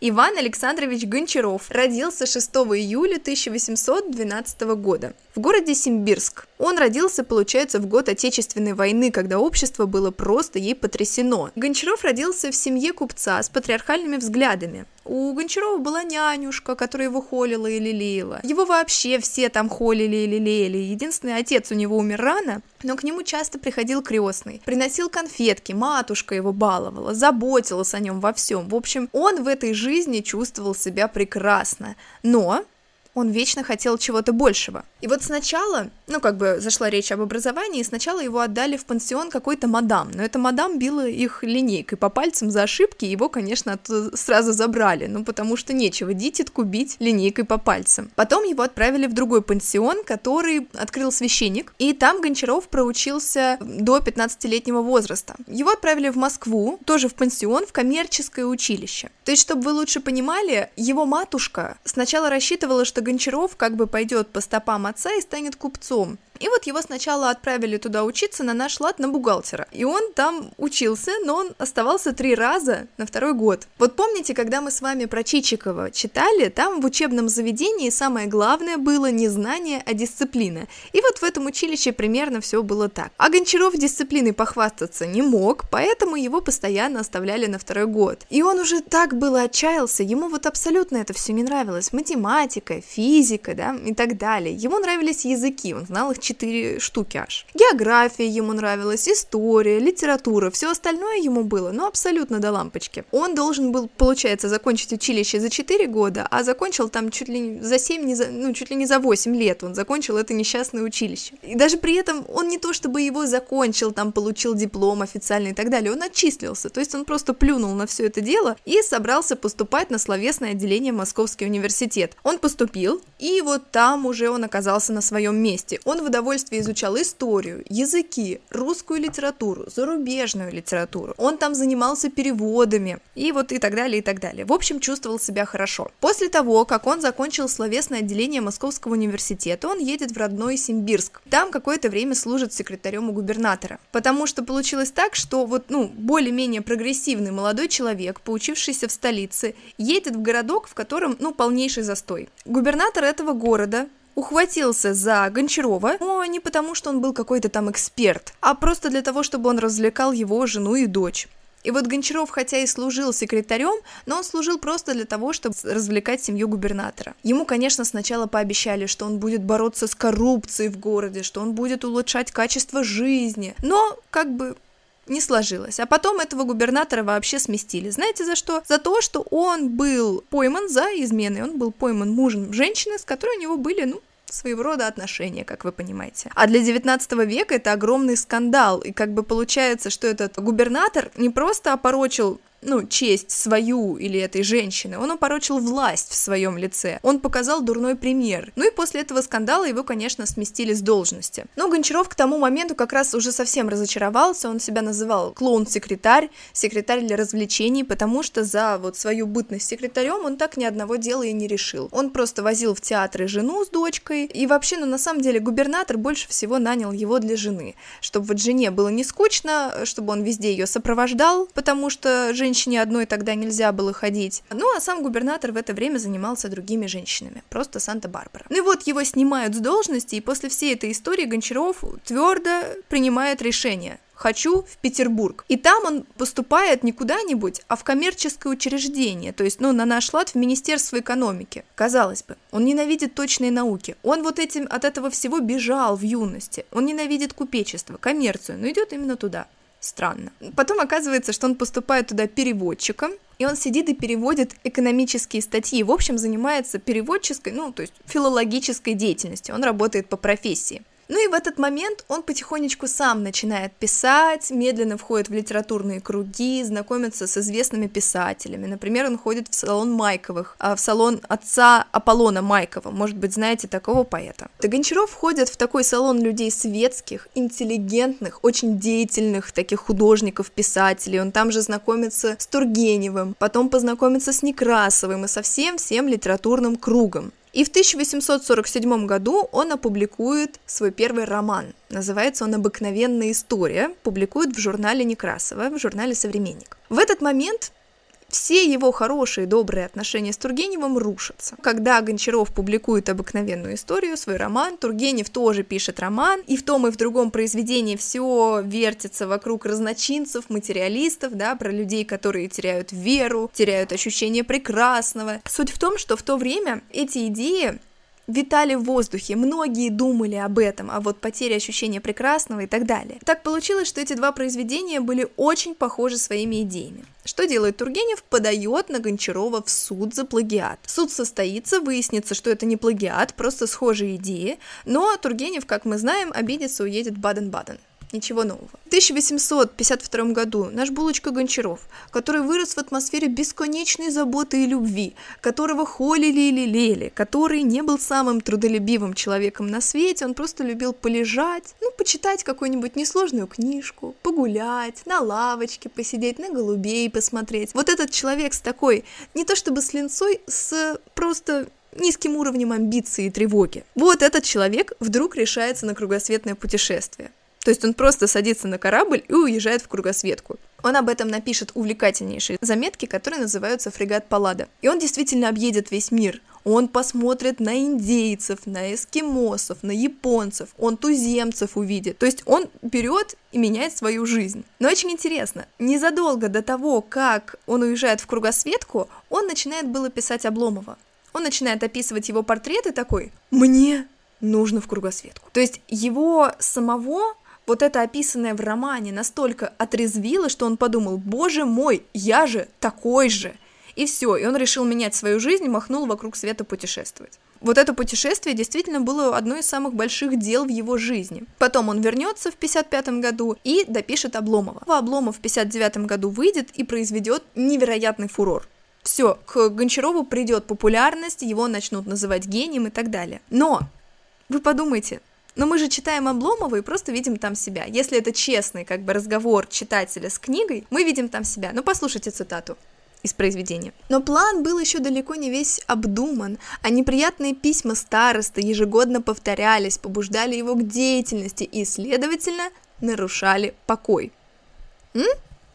Иван Александрович Гончаров родился 6 июля 1812 года в городе Симбирск. Он родился, получается, в год Отечественной войны, когда общество было просто ей потрясено. Гончаров родился в семье купца с патриархальными взглядами. У Гончарова была нянюшка, которая его холила и лелеяла. Его вообще все там холили и лелеяли. Единственный отец у него умер рано, но к нему часто приходил крестный. Приносил конфетки, матушка его баловала, заботилась о нем во всем. В общем, он в этой жизни чувствовал себя прекрасно. Но он вечно хотел чего-то большего. И вот сначала, ну, как бы зашла речь об образовании, сначала его отдали в пансион какой-то мадам, но эта мадам била их линейкой по пальцам за ошибки, его, конечно, сразу забрали, ну, потому что нечего дитятку бить линейкой по пальцам. Потом его отправили в другой пансион, который открыл священник, и там Гончаров проучился до 15-летнего возраста. Его отправили в Москву, тоже в пансион, в коммерческое училище. То есть, чтобы вы лучше понимали, его матушка сначала рассчитывала, что Гончаров как бы пойдет по стопам отца и станет купцом. И вот его сначала отправили туда учиться на наш лад на бухгалтера. И он там учился, но он оставался три раза на второй год. Вот помните, когда мы с вами про Чичикова читали, там в учебном заведении самое главное было не знание, а дисциплина. И вот в этом училище примерно все было так. А Гончаров дисциплиной похвастаться не мог, поэтому его постоянно оставляли на второй год. И он уже так было отчаялся, ему вот абсолютно это все не нравилось. Математика, физика, да, и так далее. Ему нравились языки, он знал их четыре штуки аж. География ему нравилась, история, литература, все остальное ему было, ну, абсолютно до лампочки. Он должен был, получается, закончить училище за 4 года, а закончил там чуть ли за 7, не за, ну, чуть ли не за 8 лет он закончил это несчастное училище. И даже при этом он не то чтобы его закончил, там, получил диплом официальный и так далее, он отчислился, то есть он просто плюнул на все это дело и собрался поступать на словесное отделение Московский университет. Он поступил, и вот там уже он оказался на своем месте. Он выдавал удовольствие изучал историю, языки, русскую литературу, зарубежную литературу. Он там занимался переводами и вот и так далее, и так далее. В общем, чувствовал себя хорошо. После того, как он закончил словесное отделение Московского университета, он едет в родной Симбирск. Там какое-то время служит секретарем у губернатора. Потому что получилось так, что вот, ну, более-менее прогрессивный молодой человек, поучившийся в столице, едет в городок, в котором, ну, полнейший застой. Губернатор этого города ухватился за Гончарова, но не потому, что он был какой-то там эксперт, а просто для того, чтобы он развлекал его жену и дочь. И вот Гончаров, хотя и служил секретарем, но он служил просто для того, чтобы развлекать семью губернатора. Ему, конечно, сначала пообещали, что он будет бороться с коррупцией в городе, что он будет улучшать качество жизни, но как бы не сложилось. А потом этого губернатора вообще сместили. Знаете за что? За то, что он был пойман за изменой. Он был пойман мужем женщины, с которой у него были, ну, своего рода отношения, как вы понимаете. А для 19 века это огромный скандал, и как бы получается, что этот губернатор не просто опорочил ну, честь свою или этой женщины, он опорочил власть в своем лице, он показал дурной пример. Ну и после этого скандала его, конечно, сместили с должности. Но Гончаров к тому моменту как раз уже совсем разочаровался, он себя называл клоун-секретарь, секретарь для развлечений, потому что за вот свою бытность секретарем он так ни одного дела и не решил. Он просто возил в театры жену с дочкой, и вообще, ну, на самом деле, губернатор больше всего нанял его для жены, чтобы вот жене было не скучно, чтобы он везде ее сопровождал, потому что женщина женщине одной тогда нельзя было ходить. Ну, а сам губернатор в это время занимался другими женщинами, просто Санта-Барбара. Ну и вот его снимают с должности, и после всей этой истории Гончаров твердо принимает решение хочу в Петербург. И там он поступает не куда-нибудь, а в коммерческое учреждение, то есть, ну, на наш лад в Министерство экономики. Казалось бы, он ненавидит точные науки. Он вот этим от этого всего бежал в юности. Он ненавидит купечество, коммерцию, но идет именно туда. Странно. Потом оказывается, что он поступает туда переводчиком, и он сидит и переводит экономические статьи. В общем, занимается переводческой, ну, то есть филологической деятельностью. Он работает по профессии. Ну и в этот момент он потихонечку сам начинает писать, медленно входит в литературные круги, знакомится с известными писателями. Например, он ходит в салон Майковых, а в салон отца Аполлона Майкова. Может быть, знаете такого поэта. Гончаров входит в такой салон людей светских, интеллигентных, очень деятельных таких художников, писателей. Он там же знакомится с Тургеневым, потом познакомится с Некрасовым и со всем-всем литературным кругом. И в 1847 году он опубликует свой первый роман. Называется он «Обыкновенная история», публикует в журнале Некрасова, в журнале «Современник». В этот момент все его хорошие, добрые отношения с Тургеневым рушатся. Когда Гончаров публикует обыкновенную историю, свой роман, Тургенев тоже пишет роман, и в том и в другом произведении все вертится вокруг разночинцев, материалистов, да, про людей, которые теряют веру, теряют ощущение прекрасного. Суть в том, что в то время эти идеи витали в воздухе, многие думали об этом, а вот потеря ощущения прекрасного и так далее. Так получилось, что эти два произведения были очень похожи своими идеями. Что делает Тургенев? Подает на Гончарова в суд за плагиат. Суд состоится, выяснится, что это не плагиат, просто схожие идеи, но Тургенев, как мы знаем, обидится, уедет в Баден-Баден. Ничего нового. В 1852 году наш Булочка Гончаров, который вырос в атмосфере бесконечной заботы и любви, которого холили и лелели, который не был самым трудолюбивым человеком на свете, он просто любил полежать, ну, почитать какую-нибудь несложную книжку, погулять, на лавочке посидеть, на голубей посмотреть. Вот этот человек с такой, не то чтобы с линцой, с просто низким уровнем амбиции и тревоги. Вот этот человек вдруг решается на кругосветное путешествие. То есть он просто садится на корабль и уезжает в кругосветку. Он об этом напишет увлекательнейшие заметки, которые называются «Фрегат Паллада». И он действительно объедет весь мир. Он посмотрит на индейцев, на эскимосов, на японцев, он туземцев увидит. То есть он берет и меняет свою жизнь. Но очень интересно, незадолго до того, как он уезжает в кругосветку, он начинает было писать Обломова. Он начинает описывать его портреты такой «Мне нужно в кругосветку». То есть его самого вот это описанное в романе настолько отрезвило, что он подумал, боже мой, я же такой же. И все, и он решил менять свою жизнь и махнул вокруг света путешествовать. Вот это путешествие действительно было одно из самых больших дел в его жизни. Потом он вернется в 55 году и допишет Обломова. Обломов в 59 году выйдет и произведет невероятный фурор. Все, к Гончарову придет популярность, его начнут называть гением и так далее. Но вы подумайте, но мы же читаем Обломова и просто видим там себя. Если это честный как бы разговор читателя с книгой, мы видим там себя. Ну, послушайте цитату из произведения. Но план был еще далеко не весь обдуман, а неприятные письма староста ежегодно повторялись, побуждали его к деятельности и, следовательно, нарушали покой. М?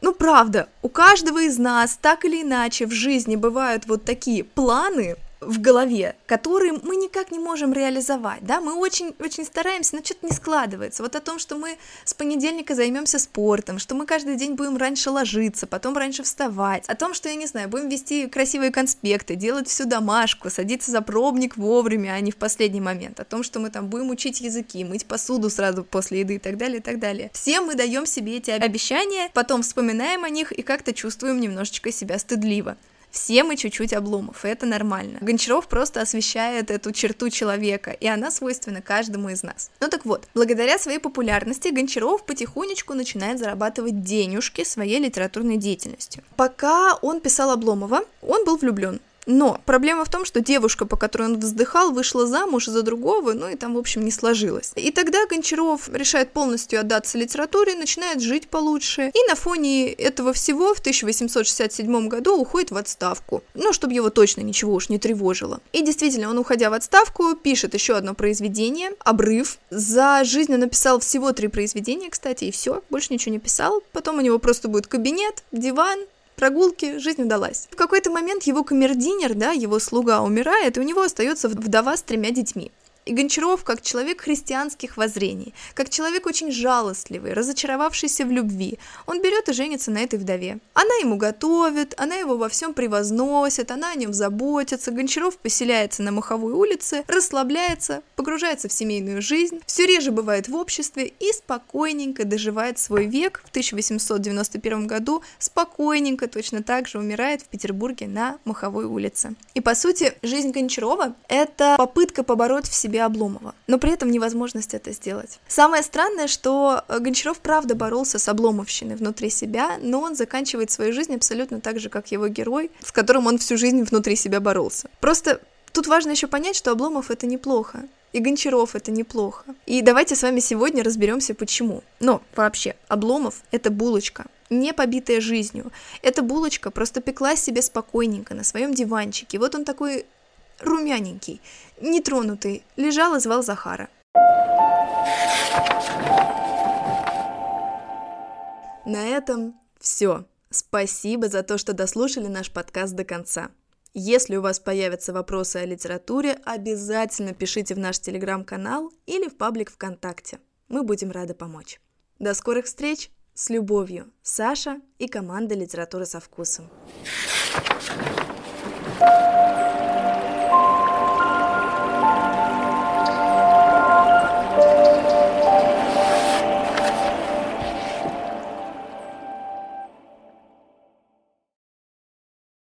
Ну правда, у каждого из нас так или иначе в жизни бывают вот такие планы, в голове, которые мы никак не можем реализовать, да, мы очень-очень стараемся, но что-то не складывается. Вот о том, что мы с понедельника займемся спортом, что мы каждый день будем раньше ложиться, потом раньше вставать, о том, что, я не знаю, будем вести красивые конспекты, делать всю домашку, садиться за пробник вовремя, а не в последний момент, о том, что мы там будем учить языки, мыть посуду сразу после еды и так далее, и так далее. Все мы даем себе эти обещания, потом вспоминаем о них и как-то чувствуем немножечко себя стыдливо. Все мы чуть-чуть обломов, и это нормально. Гончаров просто освещает эту черту человека, и она свойственна каждому из нас. Ну так вот, благодаря своей популярности Гончаров потихонечку начинает зарабатывать денежки своей литературной деятельностью. Пока он писал Обломова, он был влюблен. Но проблема в том, что девушка, по которой он вздыхал, вышла замуж за другого, ну и там, в общем, не сложилось. И тогда Гончаров решает полностью отдаться литературе, начинает жить получше, и на фоне этого всего в 1867 году уходит в отставку. Ну, чтобы его точно ничего уж не тревожило. И действительно, он, уходя в отставку, пишет еще одно произведение «Обрыв». За жизнь он написал всего три произведения, кстати, и все, больше ничего не писал. Потом у него просто будет кабинет, диван, прогулки, жизнь удалась. В какой-то момент его камердинер, да, его слуга умирает, и у него остается вдова с тремя детьми. И Гончаров, как человек христианских воззрений, как человек очень жалостливый, разочаровавшийся в любви, он берет и женится на этой вдове. Она ему готовит, она его во всем превозносит, она о нем заботится. Гончаров поселяется на Маховой улице, расслабляется, погружается в семейную жизнь, все реже бывает в обществе и спокойненько доживает свой век. В 1891 году спокойненько точно так же умирает в Петербурге на Маховой улице. И по сути, жизнь Гончарова — это попытка побороть в себе себе Обломова, но при этом невозможность это сделать. Самое странное, что э, Гончаров правда боролся с Обломовщиной внутри себя, но он заканчивает свою жизнь абсолютно так же, как его герой, с которым он всю жизнь внутри себя боролся. Просто Тут важно еще понять, что Обломов это неплохо, и Гончаров это неплохо. И давайте с вами сегодня разберемся, почему. Но вообще, Обломов это булочка, не побитая жизнью. Эта булочка просто пеклась себе спокойненько на своем диванчике. Вот он такой румяненький, нетронутый, лежал и звал Захара. На этом все. Спасибо за то, что дослушали наш подкаст до конца. Если у вас появятся вопросы о литературе, обязательно пишите в наш телеграм-канал или в паблик ВКонтакте. Мы будем рады помочь. До скорых встреч! С любовью, Саша и команда «Литература со вкусом». thank you